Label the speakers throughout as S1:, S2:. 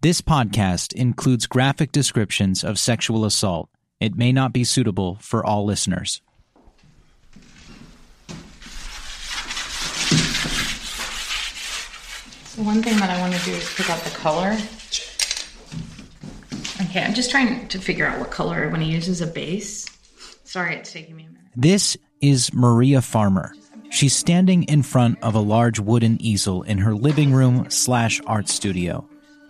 S1: This podcast includes graphic descriptions of sexual assault. It may not be suitable for all listeners.
S2: So one thing that I want to do is pick out the color. Okay, I'm just trying to figure out what color I want to use as a base. Sorry, it's taking me a minute.
S1: This is Maria Farmer. She's standing in front of a large wooden easel in her living room slash art studio.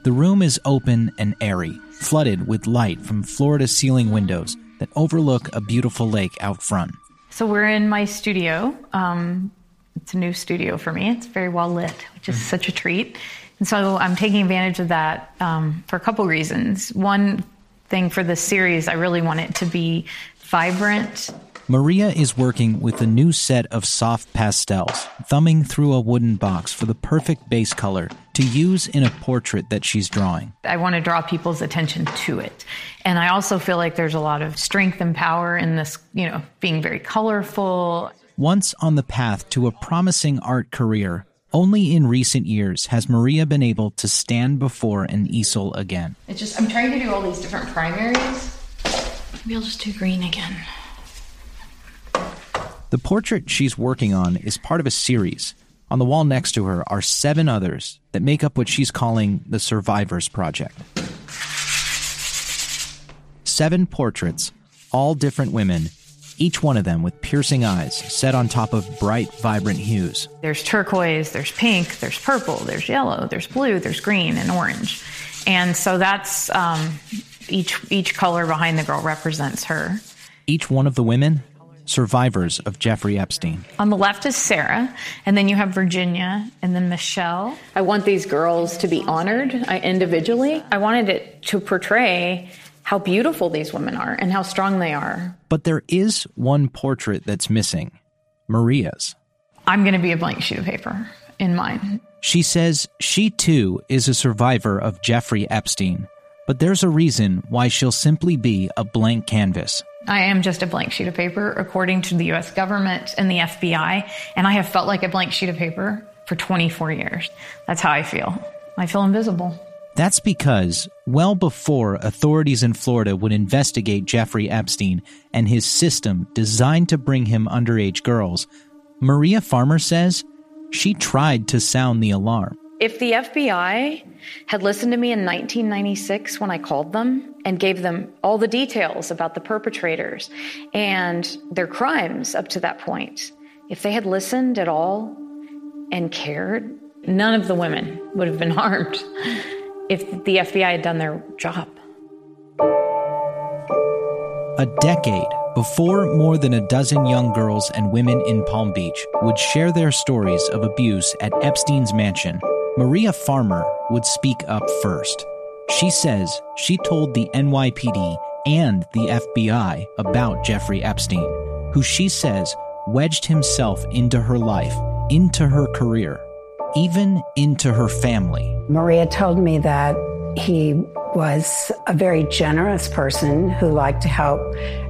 S1: The room is open and airy, flooded with light from floor to ceiling windows that overlook a beautiful lake out front.
S2: So we're in my studio. Um, it's a new studio for me. It's very well lit, which is such a treat. And so I'm taking advantage of that um, for a couple reasons. One thing for this series, I really want it to be vibrant.
S1: Maria is working with a new set of soft pastels, thumbing through a wooden box for the perfect base color to use in a portrait that she's drawing.
S2: I want to draw people's attention to it. And I also feel like there's a lot of strength and power in this, you know, being very colorful.
S1: Once on the path to a promising art career, only in recent years has Maria been able to stand before an easel again.
S2: It's just, I'm trying to do all these different primaries. Maybe I'll just do green again.
S1: The portrait she's working on is part of a series. On the wall next to her are seven others that make up what she's calling the Survivors Project. Seven portraits, all different women, each one of them with piercing eyes set on top of bright, vibrant hues.
S2: There's turquoise, there's pink, there's purple, there's yellow, there's blue, there's green, and orange. And so that's um, each each color behind the girl represents her.
S1: Each one of the women survivors of Jeffrey Epstein.
S2: On the left is Sarah, and then you have Virginia, and then Michelle. I want these girls to be honored uh, individually. I wanted it to portray how beautiful these women are and how strong they are.
S1: But there is one portrait that's missing Maria's.
S2: I'm going to be a blank sheet of paper in mine.
S1: She says she too is a survivor of Jeffrey Epstein, but there's a reason why she'll simply be a blank canvas.
S2: I am just a blank sheet of paper, according to the US government and the FBI, and I have felt like a blank sheet of paper for 24 years. That's how I feel. I feel invisible.
S1: That's because, well before authorities in Florida would investigate Jeffrey Epstein and his system designed to bring him underage girls, Maria Farmer says she tried to sound the alarm.
S2: If the FBI had listened to me in 1996 when I called them and gave them all the details about the perpetrators and their crimes up to that point, if they had listened at all and cared, none of the women would have been harmed if the FBI had done their job.
S1: A decade before more than a dozen young girls and women in Palm Beach would share their stories of abuse at Epstein's mansion, Maria Farmer would speak up first. She says she told the NYPD and the FBI about Jeffrey Epstein, who she says wedged himself into her life, into her career, even into her family.
S3: Maria told me that he was a very generous person who liked to help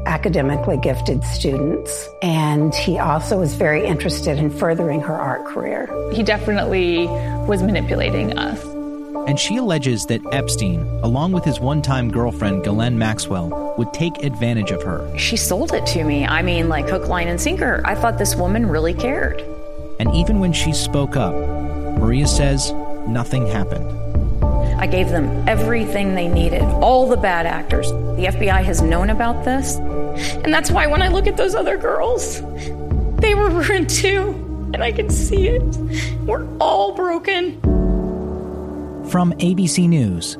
S3: academically gifted students. And he also was very interested in furthering her art career.
S4: He definitely was manipulating us.
S1: And she alleges that Epstein, along with his one time girlfriend, Ghislaine Maxwell, would take advantage of her.
S2: She sold it to me. I mean, like hook, line, and sinker. I thought this woman really cared.
S1: And even when she spoke up, Maria says nothing happened.
S2: I gave them everything they needed, all the bad actors. The FBI has known about this. And that's why when I look at those other girls, they were ruined too. And I can see it. We're all broken.
S1: From ABC News,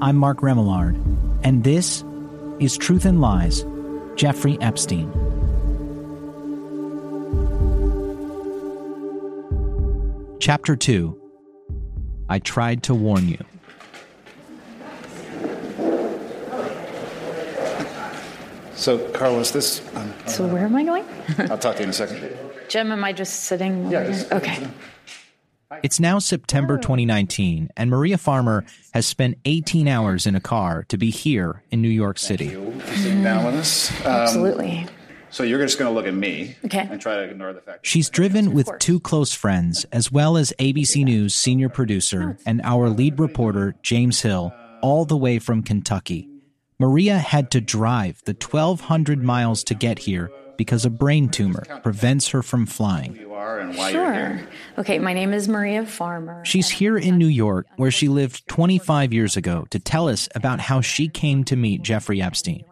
S1: I'm Mark Remillard, and this is Truth and Lies Jeffrey Epstein. Chapter 2 I Tried to Warn You.
S5: So, Carlos, this. Um,
S2: So where am I going?
S5: I'll talk to you in a second.
S2: Jim, am I just sitting?
S5: Yeah, just-
S2: Okay.
S1: It's now September 2019, and Maria Farmer has spent 18 hours in a car to be here in New York City.
S5: You for sitting down with us. Um,
S2: Absolutely.
S5: So you're just going to look at me
S2: Okay.
S5: and try to ignore the fact.
S1: She's driven with two close friends, as well as ABC News senior producer and our lead reporter, James Hill, all the way from Kentucky. Maria had to drive the 1,200 miles to get here because a brain tumor prevents her from flying.
S5: you are and why you're here.
S2: Sure. Okay, my name is Maria Farmer.
S1: She's here in New York, where she lived 25 years ago, to tell us about how she came to meet Jeffrey Epstein.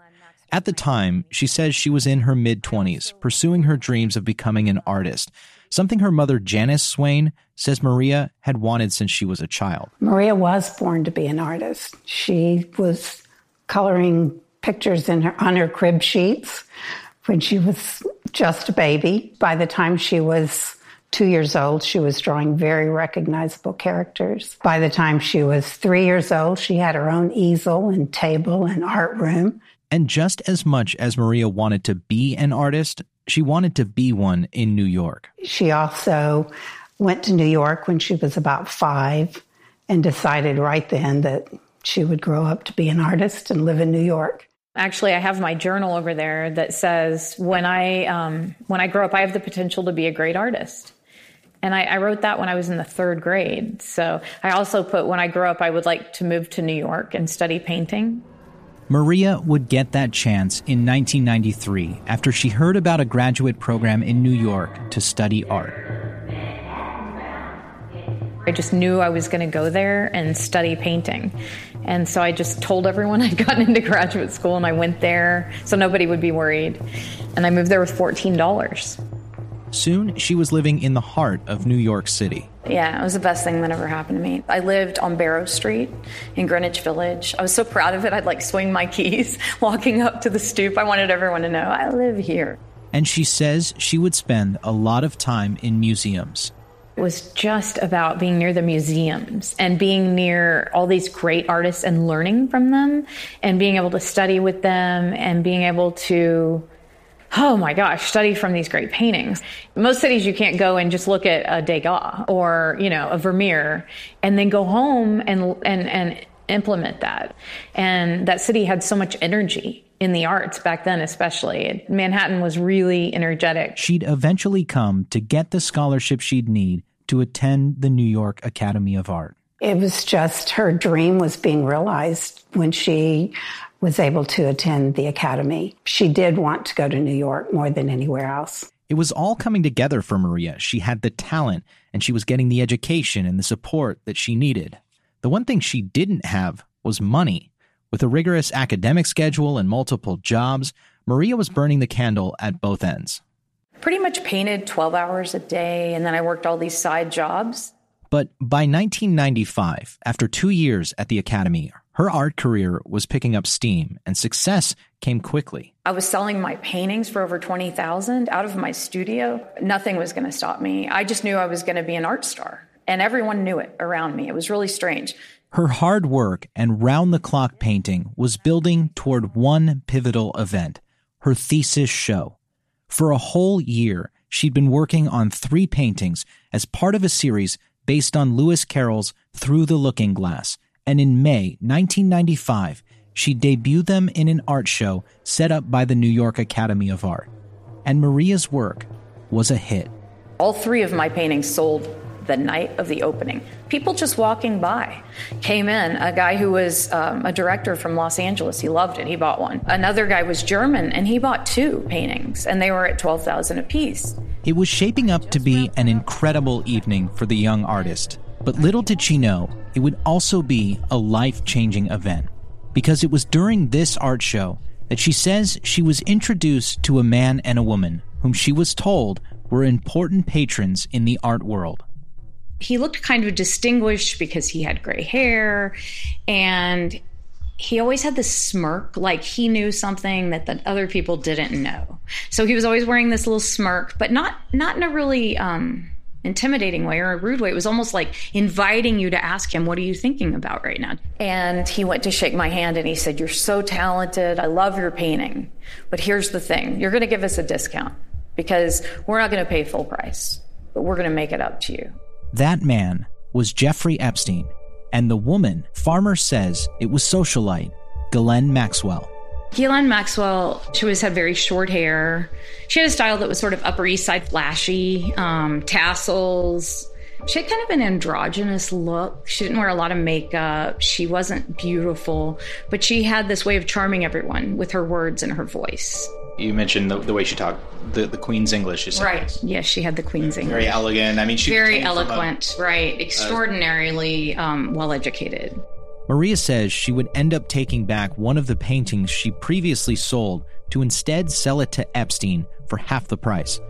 S1: At the time, she says she was in her mid 20s, pursuing her dreams of becoming an artist, something her mother, Janice Swain, says Maria had wanted since she was a child.
S3: Maria was born to be an artist. She was coloring pictures in her, on her crib sheets when she was just a baby. By the time she was two years old, she was drawing very recognizable characters. By the time she was three years old, she had her own easel and table and art room.
S1: And just as much as Maria wanted to be an artist, she wanted to be one in New York.
S3: She also went to New York when she was about five and decided right then that she would grow up to be an artist and live in New York.
S2: Actually, I have my journal over there that says when I um, when I grow up, I have the potential to be a great artist. And I, I wrote that when I was in the third grade. So I also put when I grow up, I would like to move to New York and study painting.
S1: Maria would get that chance in 1993 after she heard about a graduate program in New York to study art.
S2: I just knew I was going to go there and study painting. And so I just told everyone I'd gotten into graduate school and I went there so nobody would be worried. And I moved there with $14.
S1: Soon, she was living in the heart of New York City.
S2: Yeah, it was the best thing that ever happened to me. I lived on Barrow Street in Greenwich Village. I was so proud of it, I'd like swing my keys walking up to the stoop. I wanted everyone to know I live here.
S1: And she says she would spend a lot of time in museums.
S2: Was just about being near the museums and being near all these great artists and learning from them and being able to study with them and being able to oh my gosh, study from these great paintings. Most cities you can't go and just look at a Degas or, you know, a Vermeer and then go home and and and implement that. And that city had so much energy in the arts back then especially. Manhattan was really energetic.
S1: She'd eventually come to get the scholarship she'd need to attend the New York Academy of Art.
S3: It was just her dream was being realized when she was able to attend the academy. She did want to go to New York more than anywhere else.
S1: It was all coming together for Maria. She had the talent and she was getting the education and the support that she needed. The one thing she didn't have was money. With a rigorous academic schedule and multiple jobs, Maria was burning the candle at both ends.
S2: Pretty much painted 12 hours a day and then I worked all these side jobs.
S1: But by 1995, after two years at the Academy, her art career was picking up steam and success came quickly.
S2: I was selling my paintings for over 20,000 out of my studio. Nothing was going to stop me. I just knew I was going to be an art star and everyone knew it around me. It was really strange.
S1: Her hard work and round the clock painting was building toward one pivotal event her thesis show. For a whole year, she'd been working on three paintings as part of a series based on Lewis Carroll's Through the Looking Glass. And in May 1995, she debuted them in an art show set up by the New York Academy of Art. And Maria's work was a hit.
S2: All three of my paintings sold the night of the opening. People just walking by came in. A guy who was um, a director from Los Angeles, he loved it. He bought one. Another guy was German, and he bought two paintings, and they were at twelve thousand apiece.
S1: It was shaping up to be an incredible evening for the young artist. But little did she know, it would also be a life changing event. Because it was during this art show that she says she was introduced to a man and a woman whom she was told were important patrons in the art world.
S2: He looked kind of distinguished because he had gray hair and he always had this smirk like he knew something that the other people didn't know. So he was always wearing this little smirk, but not not in a really um intimidating way or a rude way. It was almost like inviting you to ask him, What are you thinking about right now? And he went to shake my hand and he said, You're so talented. I love your painting. But here's the thing you're going to give us a discount because we're not going to pay full price, but we're going to make it up to you.
S1: That man was Jeffrey Epstein, and the woman, Farmer says it was socialite Ghislaine Maxwell.
S2: Ghislaine Maxwell, she always had very short hair. She had a style that was sort of Upper East Side flashy, um, tassels. She had kind of an androgynous look. She didn't wear a lot of makeup. She wasn't beautiful, but she had this way of charming everyone with her words and her voice.
S1: You mentioned the, the way she talked, the, the Queen's English. Is
S2: right. Yes, she had the Queen's English.
S1: Very elegant. I mean, she
S2: very eloquent. A, right. Extraordinarily um, well educated.
S1: Maria says she would end up taking back one of the paintings she previously sold to instead sell it to Epstein for half the price.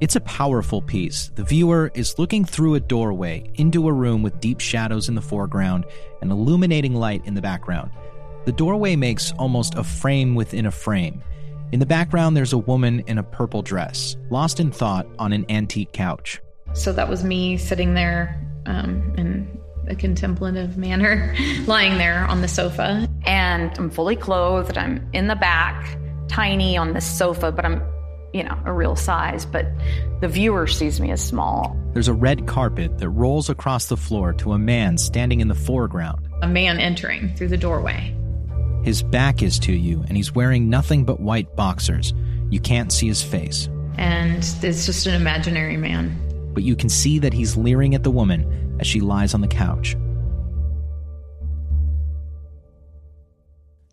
S1: It's a powerful piece. The viewer is looking through a doorway into a room with deep shadows in the foreground and illuminating light in the background. The doorway makes almost a frame within a frame. In the background, there's a woman in a purple dress, lost in thought on an antique couch.
S2: So that was me sitting there um, in a contemplative manner, lying there on the sofa. And I'm fully clothed. I'm in the back, tiny on the sofa, but I'm, you know, a real size. But the viewer sees me as small.
S1: There's a red carpet that rolls across the floor to a man standing in the foreground.
S2: A man entering through the doorway.
S1: His back is to you, and he's wearing nothing but white boxers. You can't see his face.
S2: And it's just an imaginary man.
S1: But you can see that he's leering at the woman as she lies on the couch.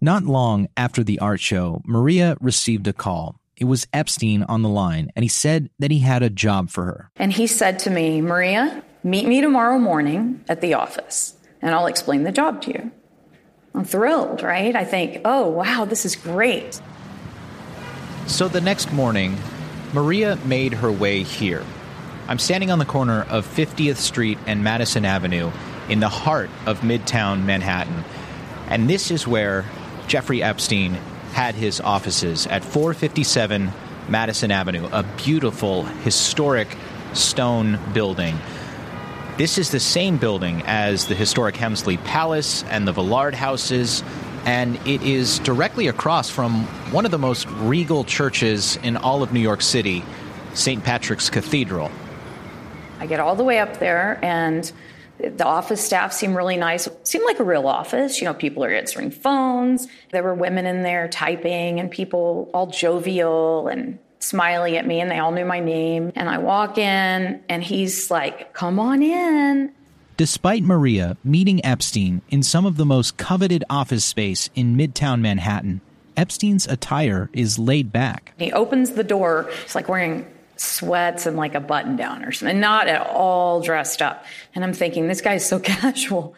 S1: Not long after the art show, Maria received a call. It was Epstein on the line, and he said that he had a job for her.
S2: And he said to me, Maria, meet me tomorrow morning at the office, and I'll explain the job to you. I'm thrilled, right? I think, oh, wow, this is great.
S1: So the next morning, Maria made her way here I'm standing on the corner of 50th Street and Madison Avenue in the heart of Midtown Manhattan. And this is where Jeffrey Epstein had his offices at 457 Madison Avenue, a beautiful, historic stone building. This is the same building as the historic Helmsley Palace and the Villard houses, and it is directly across from one of the most regal churches in all of New York City, St. Patrick's Cathedral.
S2: I get all the way up there and the office staff seem really nice. It seemed like a real office. You know, people are answering phones. There were women in there typing and people all jovial and smiling at me and they all knew my name. And I walk in and he's like, come on in.
S1: Despite Maria meeting Epstein in some of the most coveted office space in Midtown Manhattan, Epstein's attire is laid back.
S2: He opens the door. He's like wearing sweats and like a button down or something, not at all dressed up. And I'm thinking, this guy's so casual.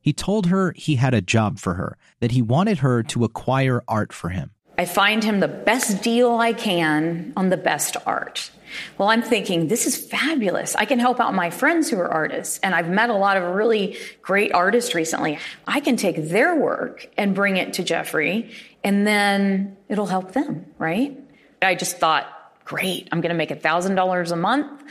S1: He told her he had a job for her, that he wanted her to acquire art for him.
S2: I find him the best deal I can on the best art. Well, I'm thinking, this is fabulous. I can help out my friends who are artists. And I've met a lot of really great artists recently. I can take their work and bring it to Jeffrey, and then it'll help them, right? I just thought, great, I'm going to make $1,000 a month.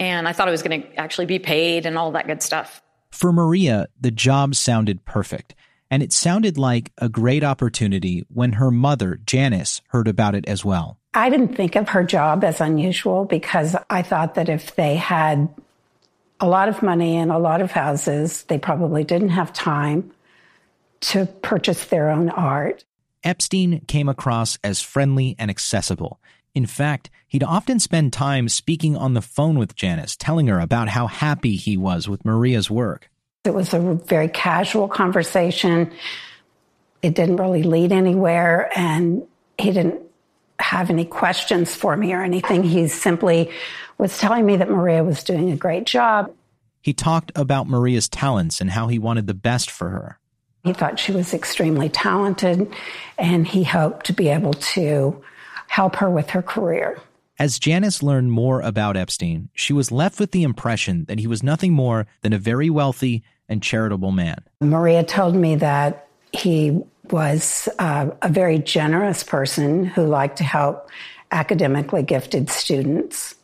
S2: And I thought I was going to actually be paid and all that good stuff.
S1: For Maria, the job sounded perfect. And it sounded like a great opportunity when her mother, Janice, heard about it as well.
S3: I didn't think of her job as unusual because I thought that if they had a lot of money and a lot of houses, they probably didn't have time to purchase their own art.
S1: Epstein came across as friendly and accessible, in fact, he'd often spend time speaking on the phone with Janice, telling her about how happy he was with Maria's work.
S3: It was a very casual conversation. It didn't really lead anywhere, and he didn't have any questions for me or anything. He simply was telling me that Maria was doing a great job.
S1: He talked about Maria's talents and how he wanted the best for her.
S3: He thought she was extremely talented, and he hoped to be able to help her with her career.
S1: As Janice learned more about Epstein, she was left with the impression that he was nothing more than a very wealthy and charitable man.
S3: Maria told me that he was uh, a very generous person who liked to help academically gifted students.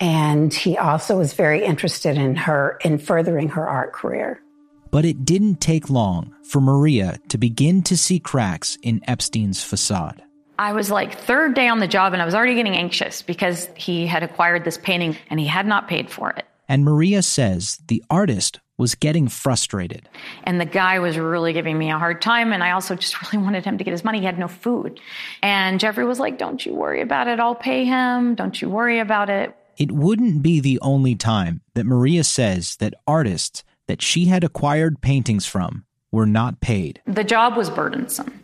S3: And he also was very interested in her, in furthering her art career.
S1: But it didn't take long for Maria to begin to see cracks in Epstein's facade.
S2: I was like third day on the job and I was already getting anxious because he had acquired this painting and he had not paid for it.
S1: And Maria says the artist was getting frustrated.
S2: And the guy was really giving me a hard time. And I also just really wanted him to get his money. He had no food. And Jeffrey was like, Don't you worry about it. I'll pay him. Don't you worry about it.
S1: It wouldn't be the only time that Maria says that artists that she had acquired paintings from were not paid.
S2: The job was burdensome.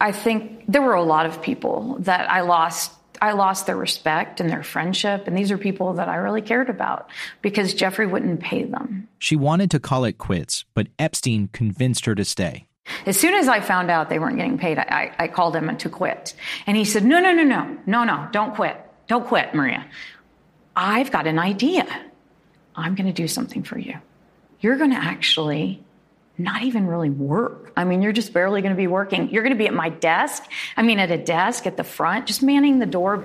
S2: I think there were a lot of people that I lost I lost their respect and their friendship. And these are people that I really cared about because Jeffrey wouldn't pay them.
S1: She wanted to call it quits, but Epstein convinced her to stay.
S2: As soon as I found out they weren't getting paid, I, I called him to quit. And he said, No, no, no, no, no, no, don't quit. Don't quit, Maria. I've got an idea. I'm going to do something for you. You're going to actually not even really work. I mean, you're just barely going to be working. You're going to be at my desk. I mean, at a desk at the front, just manning the door.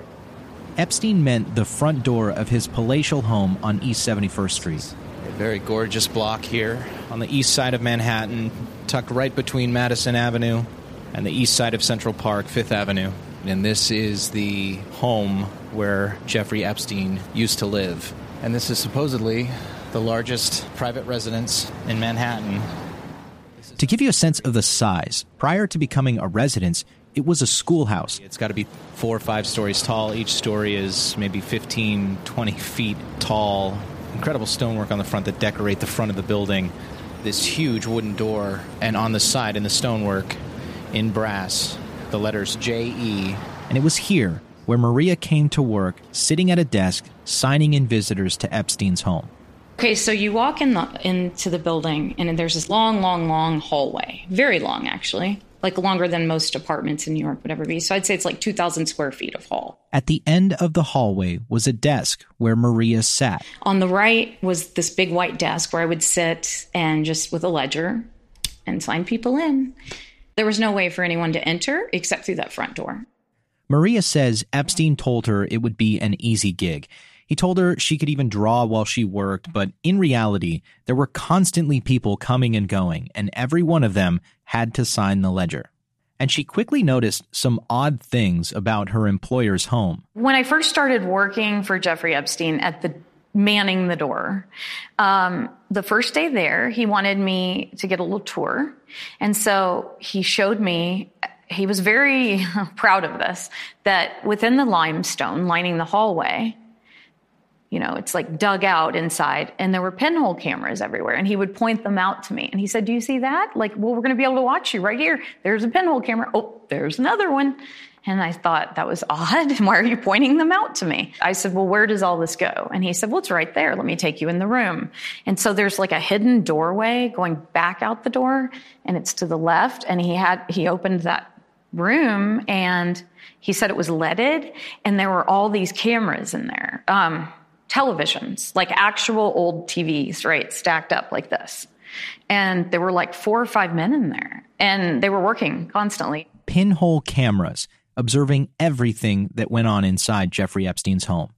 S1: Epstein meant the front door of his palatial home on East 71st Street. A very gorgeous block here on the east side of Manhattan, tucked right between Madison Avenue and the east side of Central Park, Fifth Avenue. And this is the home where Jeffrey Epstein used to live. And this is supposedly the largest private residence in Manhattan to give you a sense of the size, prior to becoming a residence, it was a schoolhouse. It's got to be four or five stories tall. Each story is maybe 15, 20 feet tall. Incredible stonework on the front that decorate the front of the building. This huge wooden door, and on the side in the stonework, in brass, the letters J.E. And it was here where Maria came to work, sitting at a desk, signing in visitors to Epstein's home.
S2: Okay, so you walk in the, into the building, and there's this long, long, long hallway. Very long, actually. Like longer than most apartments in New York would ever be. So I'd say it's like 2,000 square feet of hall.
S1: At the end of the hallway was a desk where Maria sat.
S2: On the right was this big white desk where I would sit and just with a ledger and sign people in. There was no way for anyone to enter except through that front door.
S1: Maria says Epstein told her it would be an easy gig. He told her she could even draw while she worked, but in reality, there were constantly people coming and going, and every one of them had to sign the ledger. And she quickly noticed some odd things about her employer's home.
S2: When I first started working for Jeffrey Epstein at the manning the door. Um, the first day there, he wanted me to get a little tour. And so he showed me, he was very proud of this, that within the limestone lining the hallway, you know, it's like dug out inside and there were pinhole cameras everywhere and he would point them out to me. And he said, do you see that? Like, well, we're going to be able to watch you right here. There's a pinhole camera. Oh, there's another one. And I thought that was odd. Why are you pointing them out to me? I said, well, where does all this go? And he said, well, it's right there. Let me take you in the room. And so there's like a hidden doorway going back out the door and it's to the left. And he had, he opened that room and he said it was leaded and there were all these cameras in there. Um, televisions, like actual old TVs, right, stacked up like this. And there were like four or five men in there, and they were working constantly.
S1: Pinhole cameras observing everything that went on inside Jeffrey Epstein's home.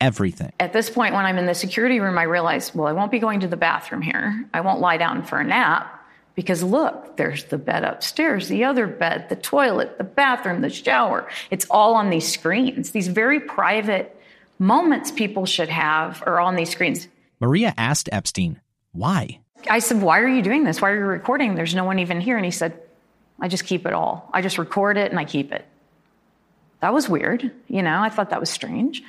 S1: Everything.
S2: At this point, when I'm in the security room, I realize, well, I won't be going to the bathroom here. I won't lie down for a nap because look, there's the bed upstairs, the other bed, the toilet, the bathroom, the shower. It's all on these screens, these very private moments people should have are on these screens.
S1: Maria asked Epstein, why?
S2: I said, Why are you doing this? Why are you recording? There's no one even here. And he said, I just keep it all. I just record it and I keep it. That was weird. You know, I thought that was strange.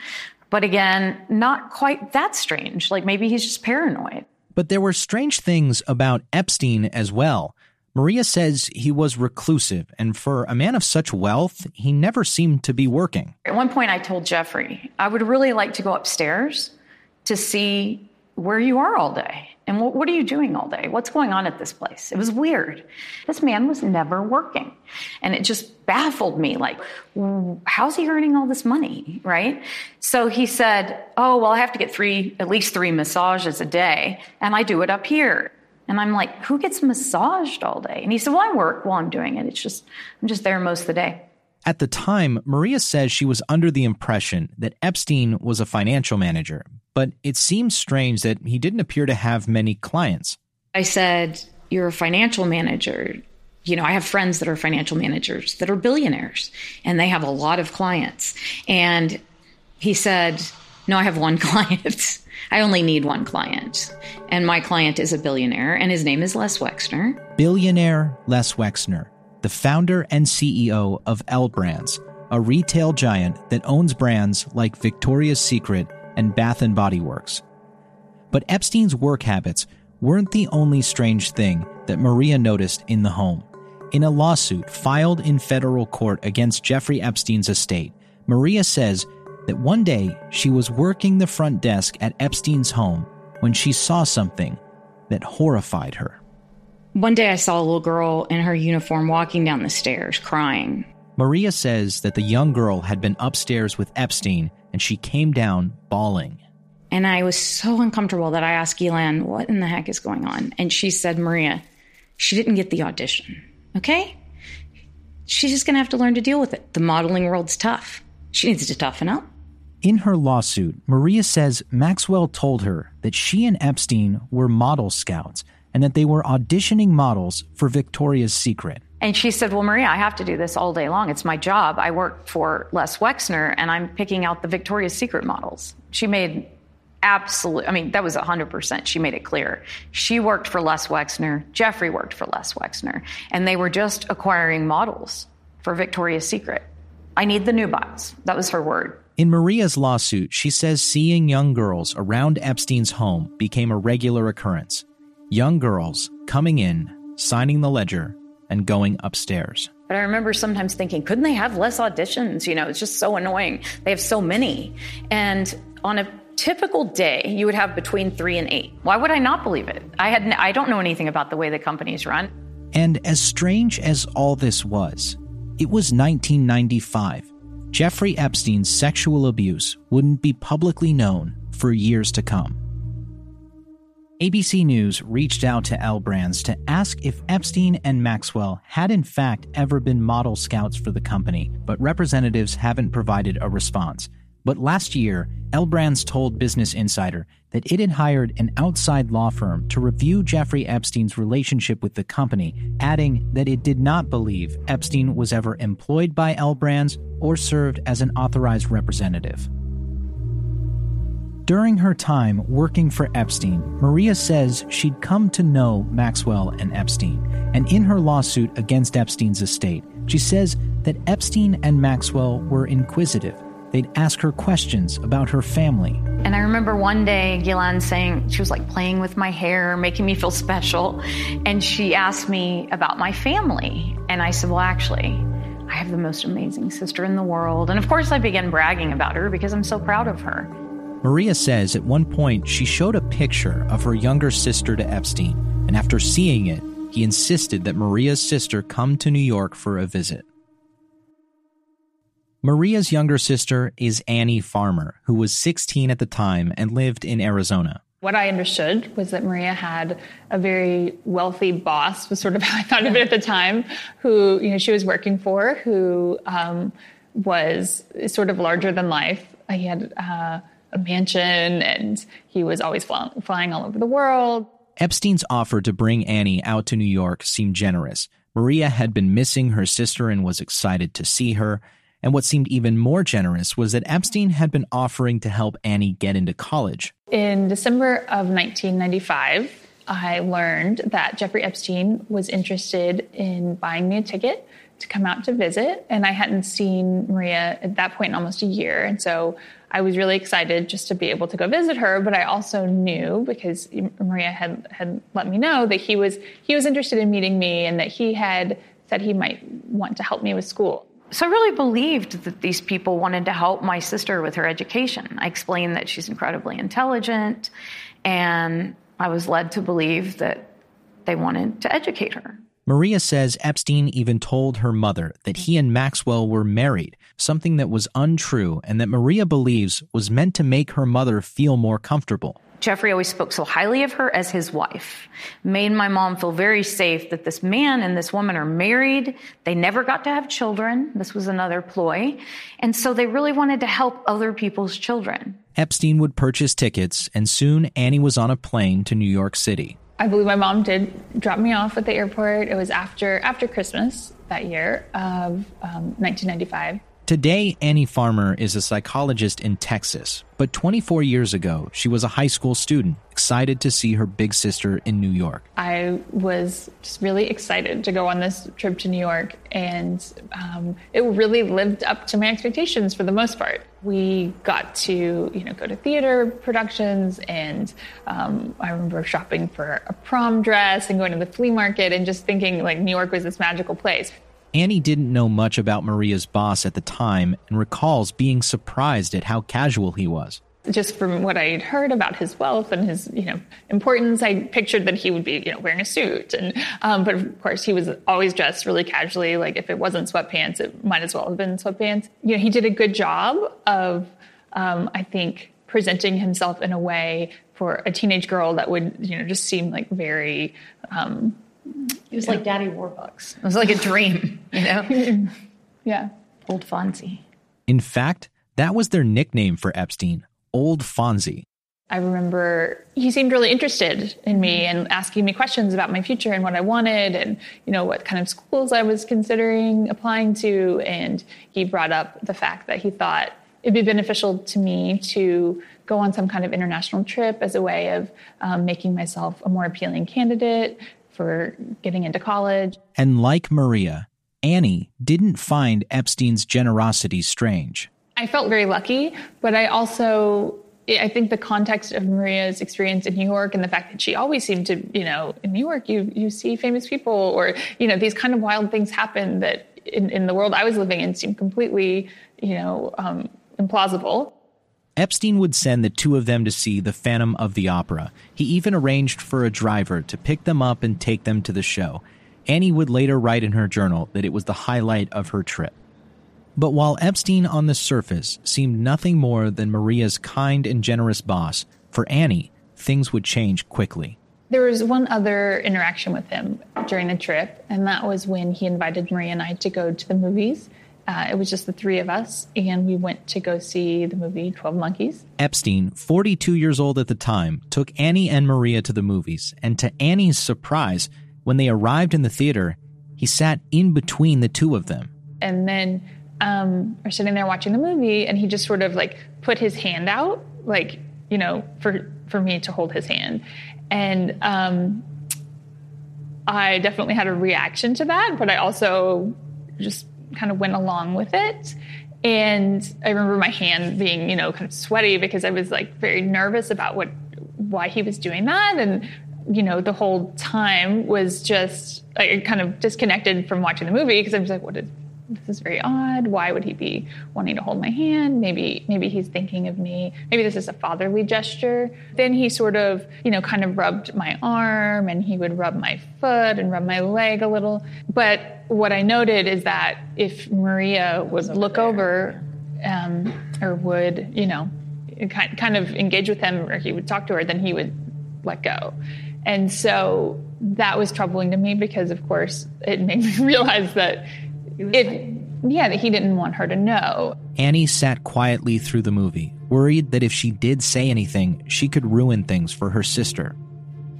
S2: But again, not quite that strange. Like maybe he's just paranoid.
S1: But there were strange things about Epstein as well. Maria says he was reclusive, and for a man of such wealth, he never seemed to be working.
S2: At one point, I told Jeffrey, I would really like to go upstairs to see where you are all day. And what, what, are you doing all day? What's going on at this place? It was weird. This man was never working. And it just baffled me like, how's he earning all this money? Right? So he said, Oh, well, I have to get three, at least three massages a day. And I do it up here. And I'm like, who gets massaged all day? And he said, well, I work while I'm doing it. It's just, I'm just there most of the day.
S1: At the time, Maria says she was under the impression that Epstein was a financial manager, but it seems strange that he didn't appear to have many clients.
S2: I said, You're a financial manager. You know, I have friends that are financial managers that are billionaires and they have a lot of clients. And he said, No, I have one client. I only need one client, and my client is a billionaire, and his name is Les Wexner.
S1: Billionaire Les Wexner, the founder and CEO of L Brands, a retail giant that owns brands like Victoria's Secret and Bath Body Works. But Epstein's work habits weren't the only strange thing that Maria noticed in the home. In a lawsuit filed in federal court against Jeffrey Epstein's estate, Maria says that one day she was working the front desk at Epstein's home when she saw something that horrified her.
S2: One day I saw a little girl in her uniform walking down the stairs crying.
S1: Maria says that the young girl had been upstairs with Epstein and she came down bawling.
S2: And I was so uncomfortable that I asked Ghislaine, what in the heck is going on? And she said, Maria, she didn't get the audition. Okay? She's just going to have to learn to deal with it. The modeling world's tough. She needs to toughen up.
S1: In her lawsuit, Maria says Maxwell told her that she and Epstein were model scouts and that they were auditioning models for Victoria's Secret.
S2: And she said, Well, Maria, I have to do this all day long. It's my job. I work for Les Wexner and I'm picking out the Victoria's Secret models. She made absolute, I mean, that was 100%. She made it clear. She worked for Les Wexner. Jeffrey worked for Les Wexner. And they were just acquiring models for Victoria's Secret. I need the nubiles. That was her word.
S1: In Maria's lawsuit, she says seeing young girls around Epstein's home became a regular occurrence. Young girls coming in, signing the ledger, and going upstairs.
S2: But I remember sometimes thinking, couldn't they have less auditions? You know, it's just so annoying. They have so many. And on a typical day, you would have between three and eight. Why would I not believe it? I had I don't know anything about the way the companies run.
S1: And as strange as all this was, it was 1995 Jeffrey Epstein's sexual abuse wouldn't be publicly known for years to come. ABC News reached out to L Brands to ask if Epstein and Maxwell had in fact ever been model scouts for the company, but representatives haven't provided a response. But last year, L Brands told Business Insider that it had hired an outside law firm to review Jeffrey Epstein's relationship with the company, adding that it did not believe Epstein was ever employed by L Brands or served as an authorized representative. During her time working for Epstein, Maria says she'd come to know Maxwell and Epstein, and in her lawsuit against Epstein's estate, she says that Epstein and Maxwell were inquisitive They'd ask her questions about her family.
S2: And I remember one day Ghislaine saying, she was like playing with my hair, making me feel special. And she asked me about my family. And I said, well, actually, I have the most amazing sister in the world. And of course, I began bragging about her because I'm so proud of her.
S1: Maria says at one point she showed a picture of her younger sister to Epstein. And after seeing it, he insisted that Maria's sister come to New York for a visit. Maria's younger sister is Annie Farmer, who was 16 at the time and lived in Arizona.
S4: What I understood was that Maria had a very wealthy boss, was sort of how I thought of it at the time, who you know she was working for, who um, was sort of larger than life. He had uh, a mansion, and he was always flying, flying all over the world.
S1: Epstein's offer to bring Annie out to New York seemed generous. Maria had been missing her sister and was excited to see her. And what seemed even more generous was that Epstein had been offering to help Annie get into college.
S4: In December of 1995, I learned that Jeffrey Epstein was interested in buying me a ticket to come out to visit. And I hadn't seen Maria at that point in almost a year. And so I was really excited just to be able to go visit her. But I also knew because Maria had, had let me know that he was, he was interested in meeting me and that he had said he might want to help me with school.
S2: So I really believed that these people wanted to help my sister with her education. I explained that she's incredibly intelligent, and I was led to believe that they wanted to educate her.
S1: Maria says Epstein even told her mother that he and Maxwell were married, something that was untrue and that Maria believes was meant to make her mother feel more comfortable.
S2: Jeffrey always spoke so highly of her as his wife, made my mom feel very safe that this man and this woman are married. They never got to have children. This was another ploy. And so they really wanted to help other people's children.
S1: Epstein would purchase tickets, and soon Annie was on a plane to New York City.
S4: I believe my mom did drop me off at the airport. It was after after Christmas that year of um, 1995.
S1: Today, Annie Farmer is a psychologist in Texas, but 24 years ago, she was a high school student excited to see her big sister in New York.
S4: I was just really excited to go on this trip to New York, and um, it really lived up to my expectations for the most part. We got to, you know, go to theater productions, and um, I remember shopping for a prom dress and going to the flea market, and just thinking like New York was this magical place.
S1: Annie didn't know much about Maria's boss at the time and recalls being surprised at how casual he was.
S4: Just from what I had heard about his wealth and his, you know, importance, I pictured that he would be, you know, wearing a suit. And um, but of course, he was always dressed really casually. Like if it wasn't sweatpants, it might as well have been sweatpants. You know, he did a good job of, um, I think, presenting himself in a way for a teenage girl that would, you know, just seem like very um,
S2: it was yeah. like Daddy Warbucks. It was like a dream, you know?
S4: yeah.
S2: Old Fonzie.
S1: In fact, that was their nickname for Epstein, Old Fonzie.
S4: I remember he seemed really interested in me and asking me questions about my future and what I wanted and you know what kind of schools I was considering applying to and he brought up the fact that he thought it'd be beneficial to me to go on some kind of international trip as a way of um, making myself a more appealing candidate for getting into college.
S1: And like Maria, Annie didn't find Epstein's generosity strange.
S4: I felt very lucky, but I also I think the context of Maria's experience in New York and the fact that she always seemed to, you know, in New York you you see famous people or you know these kind of wild things happen that in, in the world I was living in seemed completely, you know, um, implausible.
S1: Epstein would send the two of them to see The Phantom of the Opera. He even arranged for a driver to pick them up and take them to the show. Annie would later write in her journal that it was the highlight of her trip. But while Epstein on the surface seemed nothing more than Maria's kind and generous boss, for Annie, things would change quickly.
S4: There was one other interaction with him during the trip, and that was when he invited Maria and I to go to the movies. Uh, it was just the three of us, and we went to go see the movie 12 Monkeys.
S1: Epstein, 42 years old at the time, took Annie and Maria to the movies, and to Annie's surprise, when they arrived in the theater, he sat in between the two of them.
S4: And then um, we're sitting there watching the movie, and he just sort of like put his hand out, like, you know, for, for me to hold his hand. And um, I definitely had a reaction to that, but I also just kind of went along with it. And I remember my hand being, you know, kind of sweaty because I was like very nervous about what why he was doing that. And, you know, the whole time was just I kind of disconnected from watching the movie because I was like, what is this is very odd. Why would he be wanting to hold my hand? Maybe maybe he's thinking of me. Maybe this is a fatherly gesture. Then he sort of, you know, kind of rubbed my arm and he would rub my foot and rub my leg a little. But what I noted is that if Maria would look there. over um, or would, you know, kind of engage with him or he would talk to her, then he would let go. And so that was troubling to me because, of course, it made me realize that it, yeah, that he didn't want her to know.
S1: Annie sat quietly through the movie, worried that if she did say anything, she could ruin things for her sister.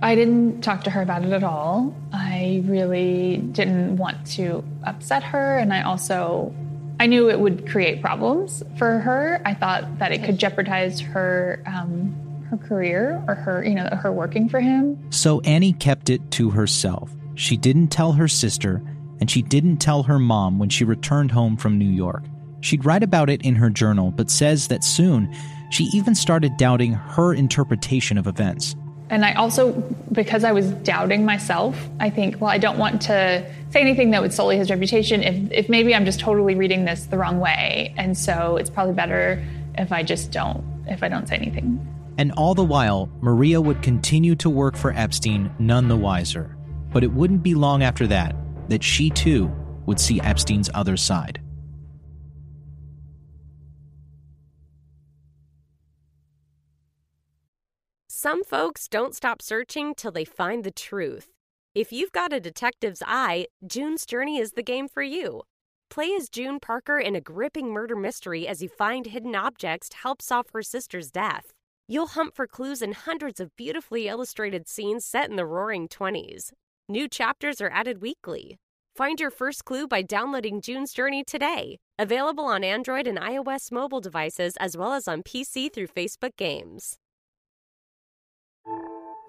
S4: I didn't talk to her about it at all. I really didn't want to upset her, and I also I knew it would create problems for her. I thought that it could jeopardize her um, her career or her you know her working for him.
S1: So Annie kept it to herself. She didn't tell her sister, and she didn't tell her mom when she returned home from New York. She'd write about it in her journal, but says that soon she even started doubting her interpretation of events.
S4: And I also, because I was doubting myself, I think, well, I don't want to say anything that would sully his reputation if, if maybe I'm just totally reading this the wrong way. And so it's probably better if I just don't, if I don't say anything.
S1: And all the while, Maria would continue to work for Epstein none the wiser. But it wouldn't be long after that that she too would see Epstein's other side.
S6: Some folks don't stop searching till they find the truth. If you've got a detective's eye, June's Journey is the game for you. Play as June Parker in a gripping murder mystery as you find hidden objects to help solve her sister's death. You'll hunt for clues in hundreds of beautifully illustrated scenes set in the roaring 20s. New chapters are added weekly. Find your first clue by downloading June's Journey today. Available on Android and iOS mobile devices as well as on PC through Facebook Games.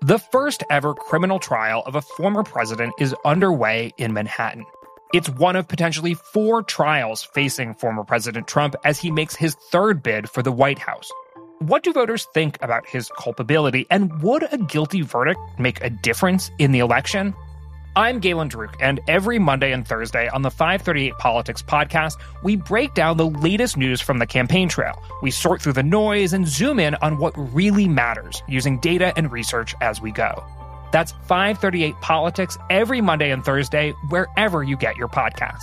S7: The first ever criminal trial of a former president is underway in Manhattan. It's one of potentially four trials facing former President Trump as he makes his third bid for the White House. What do voters think about his culpability, and would a guilty verdict make a difference in the election? I'm Galen Druke, and every Monday and Thursday on the 538 Politics podcast, we break down the latest news from the campaign trail. We sort through the noise and zoom in on what really matters using data and research as we go. That's 538 Politics every Monday and Thursday, wherever you get your podcasts.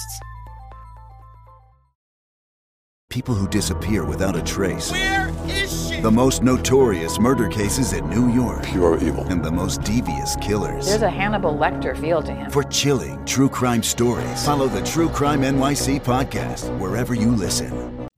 S8: People who disappear without a trace.
S9: Where is she?
S8: The most notorious murder cases in New York.
S10: Pure evil.
S8: And the most devious killers.
S11: There's a Hannibal Lecter feel to him.
S8: For chilling true crime stories, follow the True Crime NYC podcast wherever you listen.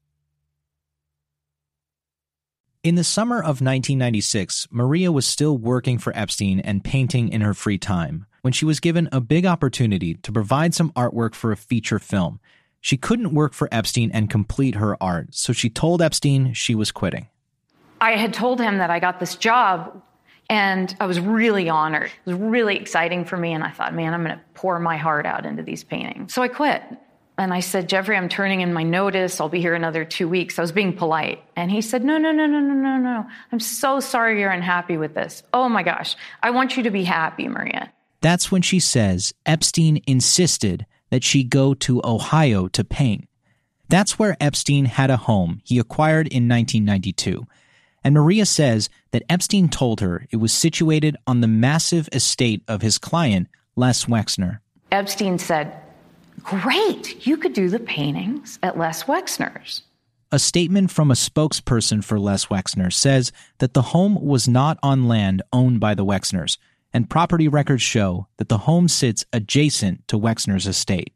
S1: In the summer of 1996, Maria was still working for Epstein and painting in her free time when she was given a big opportunity to provide some artwork for a feature film. She couldn't work for Epstein and complete her art, so she told Epstein she was quitting.
S2: I had told him that I got this job and I was really honored. It was really exciting for me. And I thought, man, I'm going to pour my heart out into these paintings. So I quit. And I said, Jeffrey, I'm turning in my notice. I'll be here another two weeks. I was being polite. And he said, No, no, no, no, no, no, no. I'm so sorry you're unhappy with this. Oh my gosh. I want you to be happy, Maria.
S1: That's when she says Epstein insisted that she go to Ohio to paint. That's where Epstein had a home he acquired in 1992. And Maria says that Epstein told her it was situated on the massive estate of his client, Les Wexner.
S2: Epstein said, Great, you could do the paintings at Les Wexner's.
S1: A statement from a spokesperson for Les Wexner says that the home was not on land owned by the Wexners, and property records show that the home sits adjacent to Wexner's estate.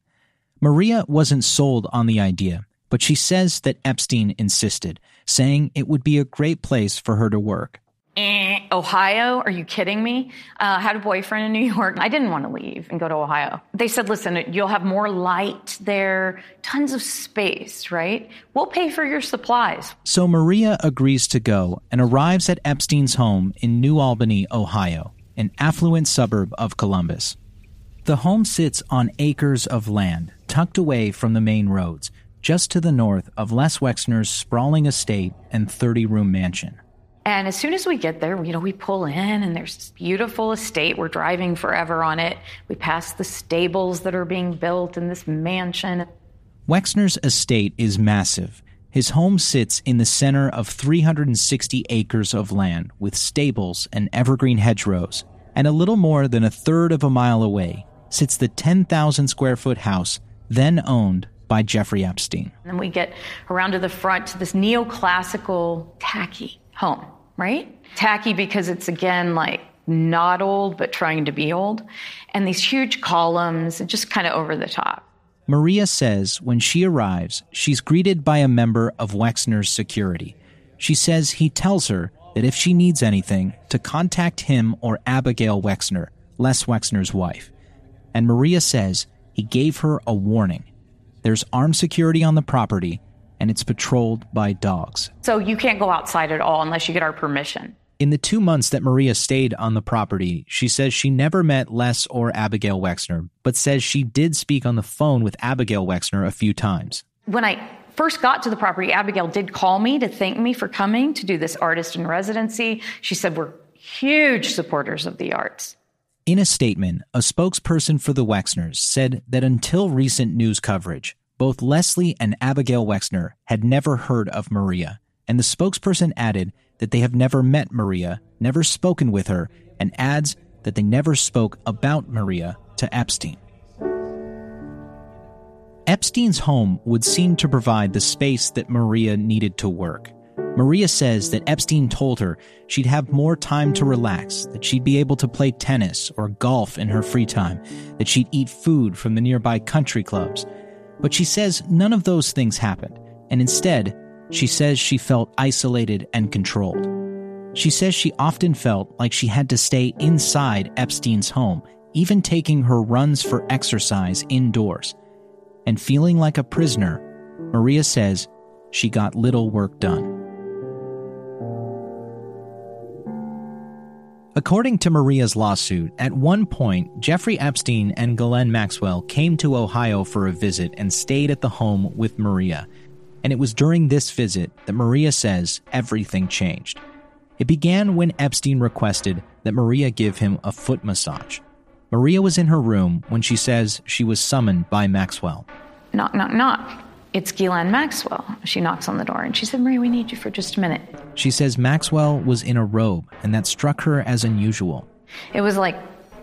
S1: Maria wasn't sold on the idea, but she says that Epstein insisted, saying it would be a great place for her to work.
S2: Eh, Ohio? Are you kidding me? Uh, had a boyfriend in New York. I didn't want to leave and go to Ohio. They said, listen, you'll have more light there, tons of space, right? We'll pay for your supplies.
S1: So Maria agrees to go and arrives at Epstein's home in New Albany, Ohio, an affluent suburb of Columbus. The home sits on acres of land, tucked away from the main roads, just to the north of Les Wexner's sprawling estate and 30 room mansion.
S2: And as soon as we get there, you know, we pull in and there's this beautiful estate. We're driving forever on it. We pass the stables that are being built in this mansion.
S1: Wexner's estate is massive. His home sits in the center of 360 acres of land with stables and evergreen hedgerows. And a little more than a third of a mile away sits the 10,000 square foot house then owned by Jeffrey Epstein.
S2: And we get around to the front to this neoclassical tacky home, right? Tacky because it's again like not old, but trying to be old. And these huge columns and just kind of over the top.
S1: Maria says when she arrives, she's greeted by a member of Wexner's security. She says he tells her that if she needs anything, to contact him or Abigail Wexner, Les Wexner's wife. And Maria says he gave her a warning. There's armed security on the property, and it's patrolled by dogs.
S2: So you can't go outside at all unless you get our permission.
S1: In the two months that Maria stayed on the property, she says she never met Les or Abigail Wexner, but says she did speak on the phone with Abigail Wexner a few times.
S2: When I first got to the property, Abigail did call me to thank me for coming to do this artist in residency. She said, We're huge supporters of the arts.
S1: In a statement, a spokesperson for the Wexners said that until recent news coverage, both Leslie and Abigail Wexner had never heard of Maria, and the spokesperson added that they have never met Maria, never spoken with her, and adds that they never spoke about Maria to Epstein. Epstein's home would seem to provide the space that Maria needed to work. Maria says that Epstein told her she'd have more time to relax, that she'd be able to play tennis or golf in her free time, that she'd eat food from the nearby country clubs. But she says none of those things happened, and instead, she says she felt isolated and controlled. She says she often felt like she had to stay inside Epstein's home, even taking her runs for exercise indoors. And feeling like a prisoner, Maria says she got little work done. According to Maria's lawsuit, at one point, Jeffrey Epstein and Ghislaine Maxwell came to Ohio for a visit and stayed at the home with Maria. And it was during this visit that Maria says everything changed. It began when Epstein requested that Maria give him a foot massage. Maria was in her room when she says she was summoned by Maxwell.
S2: Knock, knock, knock. It's Ghislaine Maxwell. She knocks on the door and she said, Maria, we need you for just a minute.
S1: She says Maxwell was in a robe and that struck her as unusual.
S2: It was like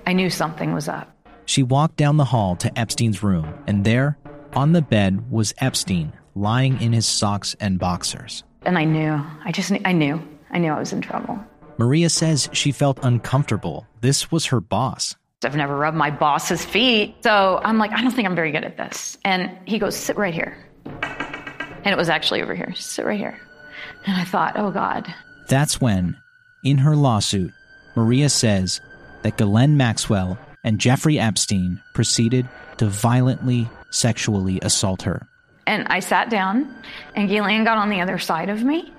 S2: I knew something was up.
S1: She walked down the hall to Epstein's room, and there, on the bed, was Epstein lying in his socks and boxers.
S2: And I knew. I just I knew. I knew I was in trouble.
S1: Maria says she felt uncomfortable. This was her boss.
S2: I've never rubbed my boss's feet. So I'm like, I don't think I'm very good at this. And he goes, sit right here. And it was actually over here. Sit right here. And I thought, oh God.
S1: That's when, in her lawsuit, Maria says that Ghislaine Maxwell and Jeffrey Epstein proceeded to violently sexually assault her.
S2: And I sat down, and Ghislaine got on the other side of me,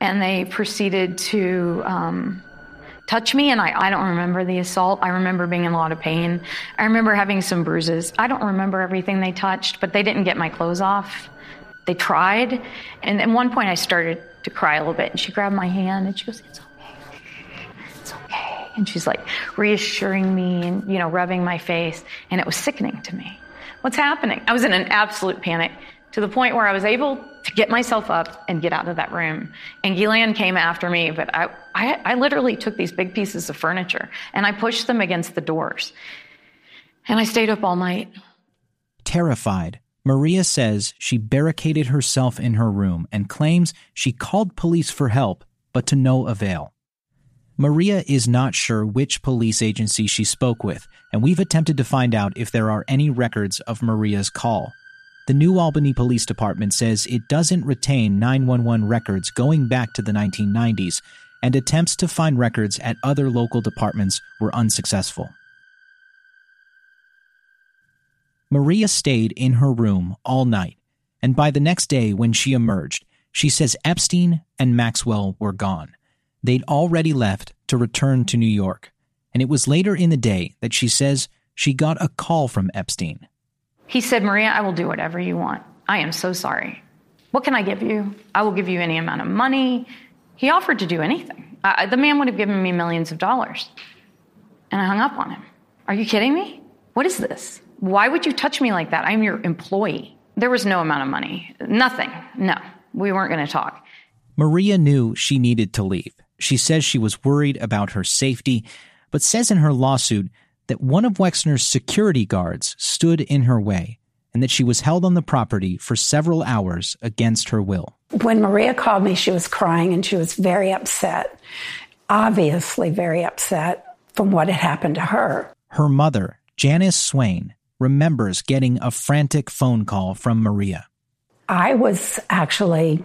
S2: and they proceeded to um, touch me. And I, I don't remember the assault. I remember being in a lot of pain. I remember having some bruises. I don't remember everything they touched, but they didn't get my clothes off. They tried. And at one point, I started to cry a little bit, and she grabbed my hand and she goes, It's okay. It's okay. And she's like reassuring me and, you know, rubbing my face. And it was sickening to me. What's happening? I was in an absolute panic to the point where I was able to get myself up and get out of that room. And Ghislaine came after me, but I, I, I, literally took these big pieces of furniture and I pushed them against the doors. And I stayed up all night.
S1: Terrified, Maria says she barricaded herself in her room and claims she called police for help, but to no avail. Maria is not sure which police agency she spoke with, and we've attempted to find out if there are any records of Maria's call. The New Albany Police Department says it doesn't retain 911 records going back to the 1990s, and attempts to find records at other local departments were unsuccessful. Maria stayed in her room all night, and by the next day when she emerged, she says Epstein and Maxwell were gone. They'd already left to return to New York, and it was later in the day that she says she got a call from Epstein.
S2: He said, Maria, I will do whatever you want. I am so sorry. What can I give you? I will give you any amount of money. He offered to do anything. The man would have given me millions of dollars. And I hung up on him. Are you kidding me? What is this? Why would you touch me like that? I'm your employee. There was no amount of money. Nothing. No, we weren't going to talk.
S1: Maria knew she needed to leave. She says she was worried about her safety, but says in her lawsuit that one of Wexner's security guards stood in her way and that she was held on the property for several hours against her will.
S3: When Maria called me, she was crying and she was very upset, obviously very upset from what had happened to her.
S1: Her mother, Janice Swain, remembers getting a frantic phone call from Maria.
S3: I was actually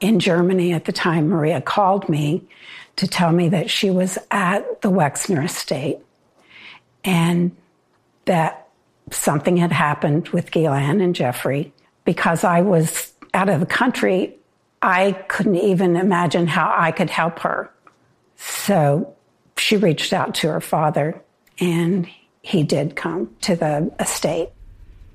S3: in Germany at the time. Maria called me to tell me that she was at the Wexner estate and that something had happened with Ghislaine and Jeffrey. Because I was out of the country, I couldn't even imagine how I could help her. So she reached out to her father, and he did come to the estate.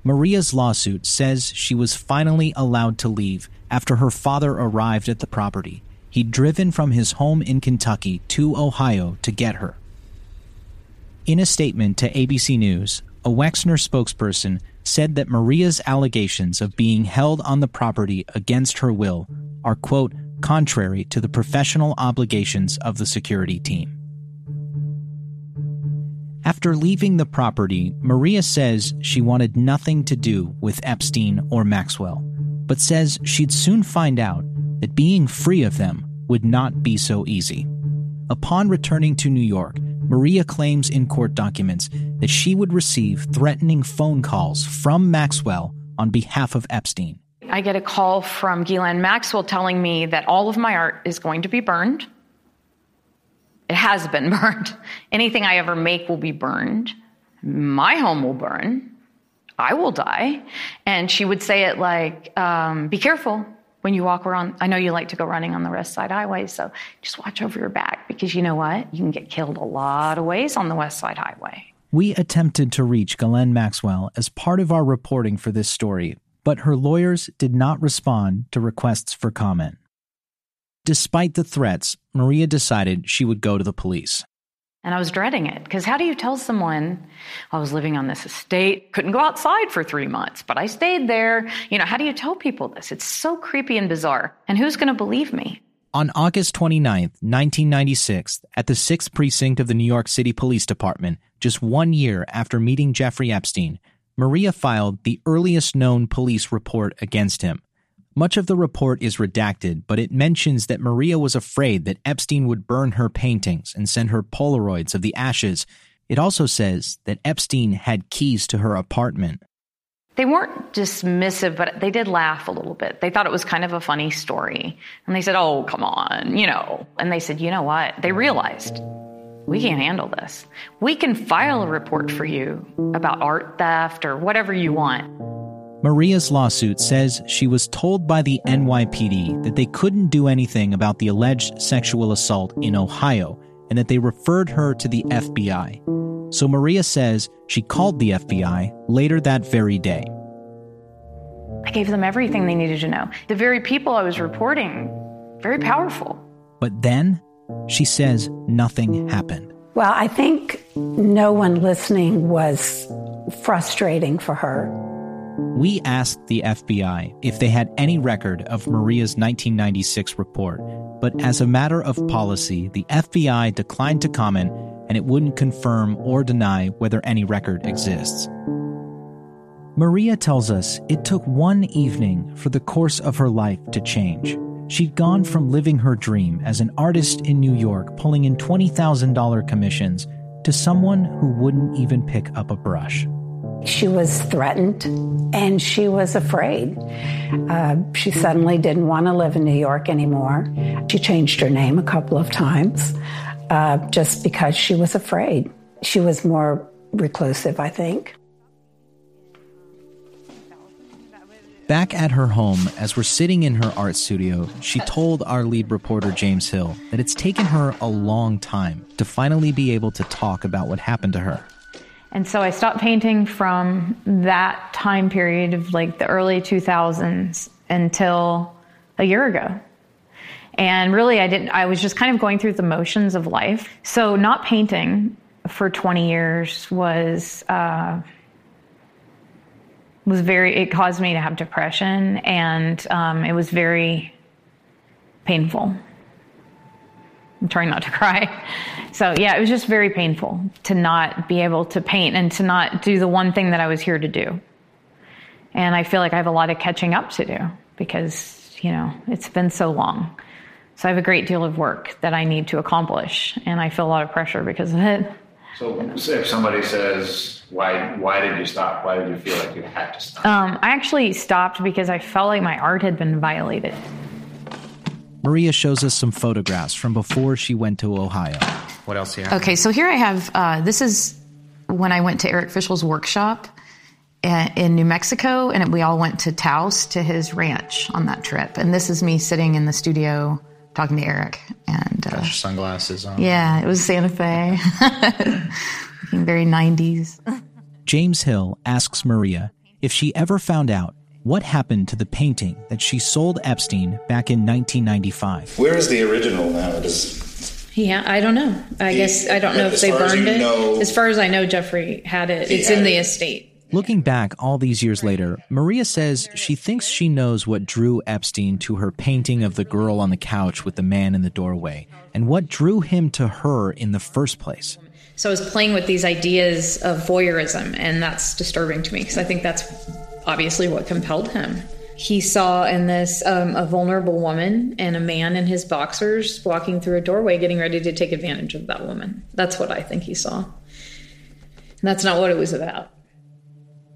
S1: Maria's lawsuit says she was finally allowed to leave after her father arrived at the property. He'd driven from his home in Kentucky to Ohio to get her. In a statement to ABC News, a Wexner spokesperson said that Maria's allegations of being held on the property against her will are, quote, contrary to the professional obligations of the security team. After leaving the property, Maria says she wanted nothing to do with Epstein or Maxwell, but says she'd soon find out that being free of them would not be so easy. Upon returning to New York, Maria claims in court documents that she would receive threatening phone calls from Maxwell on behalf of Epstein.
S2: I get a call from Ghislaine Maxwell telling me that all of my art is going to be burned It has been burned. Anything I ever make will be burned. My home will burn. I will die. And she would say it like, um, be careful when you walk around. I know you like to go running on the West Side Highway, so just watch over your back because you know what? You can get killed a lot of ways on the West Side Highway.
S1: We attempted to reach Ghislaine Maxwell as part of our reporting for this story, but her lawyers did not respond to requests for comment. Despite the threats, Maria decided she would go to the police.
S2: And I was dreading it because how do you tell someone I was living on this estate, couldn't go outside for three months, but I stayed there? You know, how do you tell people this? It's so creepy and bizarre. And who's going to believe me?
S1: On August 29, 1996, at the 6th Precinct of the New York City Police Department, just one year after meeting Jeffrey Epstein, Maria filed the earliest known police report against him. Much of the report is redacted, but it mentions that Maria was afraid that Epstein would burn her paintings and send her Polaroids of the ashes. It also says that Epstein had keys to her apartment.
S2: They weren't dismissive, but they did laugh a little bit. They thought it was kind of a funny story. And they said, Oh, come on, you know. And they said, You know what? They realized we can't handle this. We can file a report for you about art theft or whatever you want.
S1: Maria's lawsuit says she was told by the NYPD that they couldn't do anything about the alleged sexual assault in Ohio and that they referred her to the FBI. So Maria says she called the FBI later that very day.
S2: I gave them everything they needed to know. The very people I was reporting, very powerful.
S1: But then she says nothing happened.
S3: Well, I think no one listening was frustrating for her.
S1: We asked the FBI if they had any record of Maria's 1996 report, but as a matter of policy, the FBI declined to comment and it wouldn't confirm or deny whether any record exists. Maria tells us it took one evening for the course of her life to change. She'd gone from living her dream as an artist in New York, pulling in $20,000 commissions, to someone who wouldn't even pick up a brush.
S3: She was threatened and she was afraid. Uh, she suddenly didn't want to live in New York anymore. She changed her name a couple of times uh, just because she was afraid. She was more reclusive, I think.
S1: Back at her home, as we're sitting in her art studio, she told our lead reporter, James Hill, that it's taken her a long time to finally be able to talk about what happened to her.
S2: And so I stopped painting from that time period of like the early 2000s until a year ago. And really, I didn't, I was just kind of going through the motions of life. So, not painting for 20 years was, uh, was very, it caused me to have depression and um, it was very painful. I'm trying not to cry. So, yeah, it was just very painful to not be able to paint and to not do the one thing that I was here to do. And I feel like I have a lot of catching up to do because, you know, it's been so long. So I have a great deal of work that I need to accomplish, and I feel a lot of pressure because of it.
S5: So if somebody says, why, why did you stop? Why did you feel like you had to stop?
S2: Um, I actually stopped because I felt like my art had been violated.
S1: Maria shows us some photographs from before she went to Ohio.
S9: What else here?
S2: Okay, so here I have uh, this is when I went to Eric Fischl's workshop in New Mexico, and we all went to Taos to his ranch on that trip. And this is me sitting in the studio talking to Eric. And
S9: uh, sunglasses on.
S2: Yeah, it was Santa Fe, looking very 90s.
S1: James Hill asks Maria if she ever found out what happened to the painting that she sold Epstein back in 1995.
S5: Where is the original now? Does
S2: yeah, I don't know. I guess I don't know if they burned it.
S5: Know,
S2: as far as I know, Jeffrey had it. It's in the estate.
S1: Looking back all these years later, Maria says she thinks she knows what drew Epstein to her painting of the girl on the couch with the man in the doorway, and what drew him to her in the first place.
S2: So I was playing with these ideas of voyeurism, and that's disturbing to me because I think that's obviously what compelled him. He saw in this um, a vulnerable woman and a man in his boxers walking through a doorway, getting ready to take advantage of that woman. That's what I think he saw. And that's not what it was about.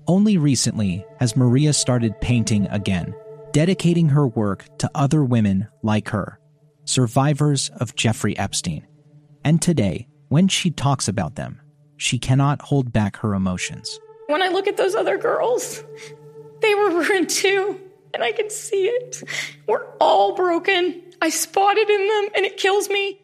S1: Only recently has Maria started painting again, dedicating her work to other women like her, survivors of Jeffrey Epstein. And today, when she talks about them, she cannot hold back her emotions.
S2: When I look at those other girls, they were ruined too, and I can see it. We're all broken. I spotted in them, and it kills me.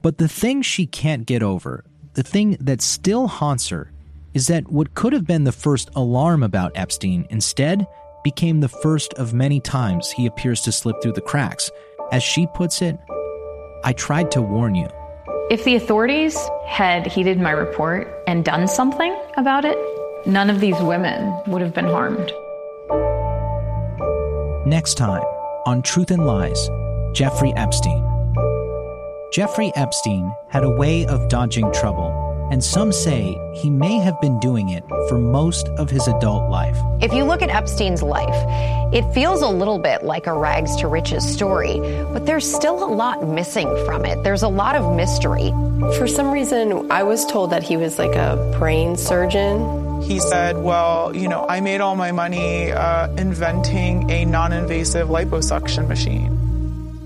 S1: But the thing she can't get over, the thing that still haunts her, is that what could have been the first alarm about Epstein instead became the first of many times he appears to slip through the cracks. As she puts it, I tried to warn you.
S2: If the authorities had heeded my report and done something about it, none of these women would have been harmed.
S1: Next time on Truth and Lies, Jeffrey Epstein. Jeffrey Epstein had a way of dodging trouble and some say he may have been doing it for most of his adult life.
S10: If you look at Epstein's life, it feels a little bit like a rags to riches story, but there's still a lot missing from it. There's a lot of mystery.
S12: For some reason, I was told that he was like a brain surgeon.
S13: He said, Well, you know, I made all my money uh, inventing a non invasive liposuction machine.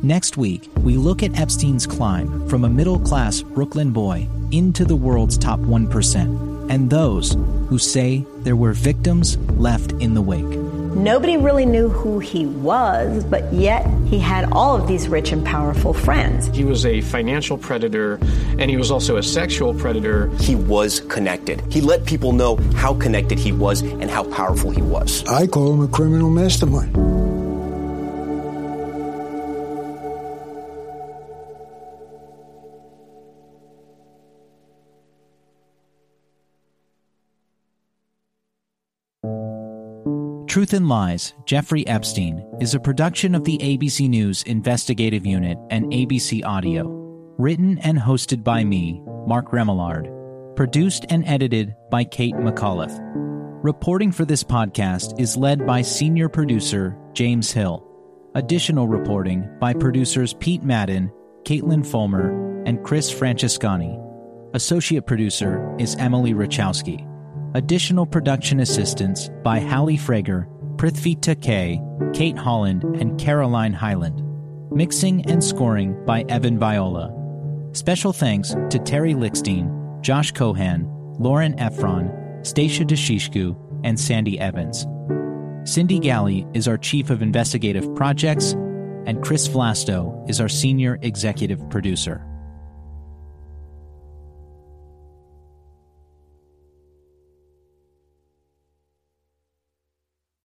S1: Next week, we look at Epstein's climb from a middle class Brooklyn boy into the world's top 1%, and those who say there were victims left in the wake.
S14: Nobody really knew who he was, but yet he had all of these rich and powerful friends.
S15: He was a financial predator, and he was also a sexual predator.
S16: He was connected. He let people know how connected he was and how powerful he was.
S17: I call him a criminal mastermind.
S1: Truth and Lies, Jeffrey Epstein is a production of the ABC News Investigative Unit and ABC Audio. Written and hosted by me, Mark Remillard. Produced and edited by Kate McAuliffe. Reporting for this podcast is led by senior producer James Hill. Additional reporting by producers Pete Madden, Caitlin Fulmer, and Chris Francescani. Associate producer is Emily Rachowski. Additional production assistance by Hallie Frager, Prithvi Takei, Kate Holland, and Caroline Highland. Mixing and scoring by Evan Viola. Special thanks to Terry Lickstein, Josh Cohan, Lauren Efron, Stacia Deshishku, and Sandy Evans. Cindy Galli is our Chief of Investigative Projects, and Chris Vlasto is our Senior Executive Producer.